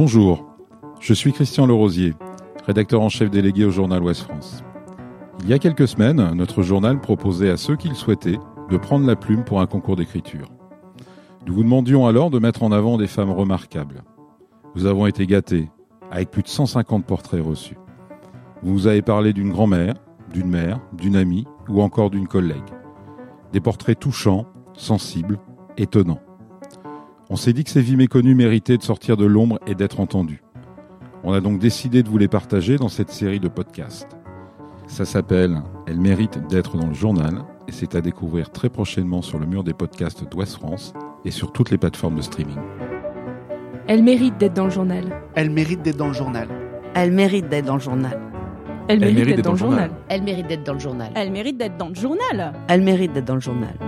Bonjour, je suis Christian Lerosier, rédacteur en chef délégué au journal Ouest France. Il y a quelques semaines, notre journal proposait à ceux qui le souhaitaient de prendre la plume pour un concours d'écriture. Nous vous demandions alors de mettre en avant des femmes remarquables. Nous avons été gâtés, avec plus de 150 portraits reçus. Vous nous avez parlé d'une grand-mère, d'une mère, d'une amie ou encore d'une collègue. Des portraits touchants, sensibles, étonnants. On s'est dit que ces vies méconnues méritaient de sortir de l'ombre et d'être entendues. On a donc décidé de vous les partager dans cette série de podcasts. Ça s'appelle Elle mérite d'être dans le journal et c'est à découvrir très prochainement sur le mur des podcasts d'Ouest France et sur toutes les plateformes de streaming. Elle mérite d'être dans le journal. Elle mérite d'être dans le journal. Elle mérite d'être dans le journal. Elle mérite d'être dans le journal. Elle mérite d'être dans le journal. Elle mérite d'être dans le journal. Elle mérite d'être dans le journal.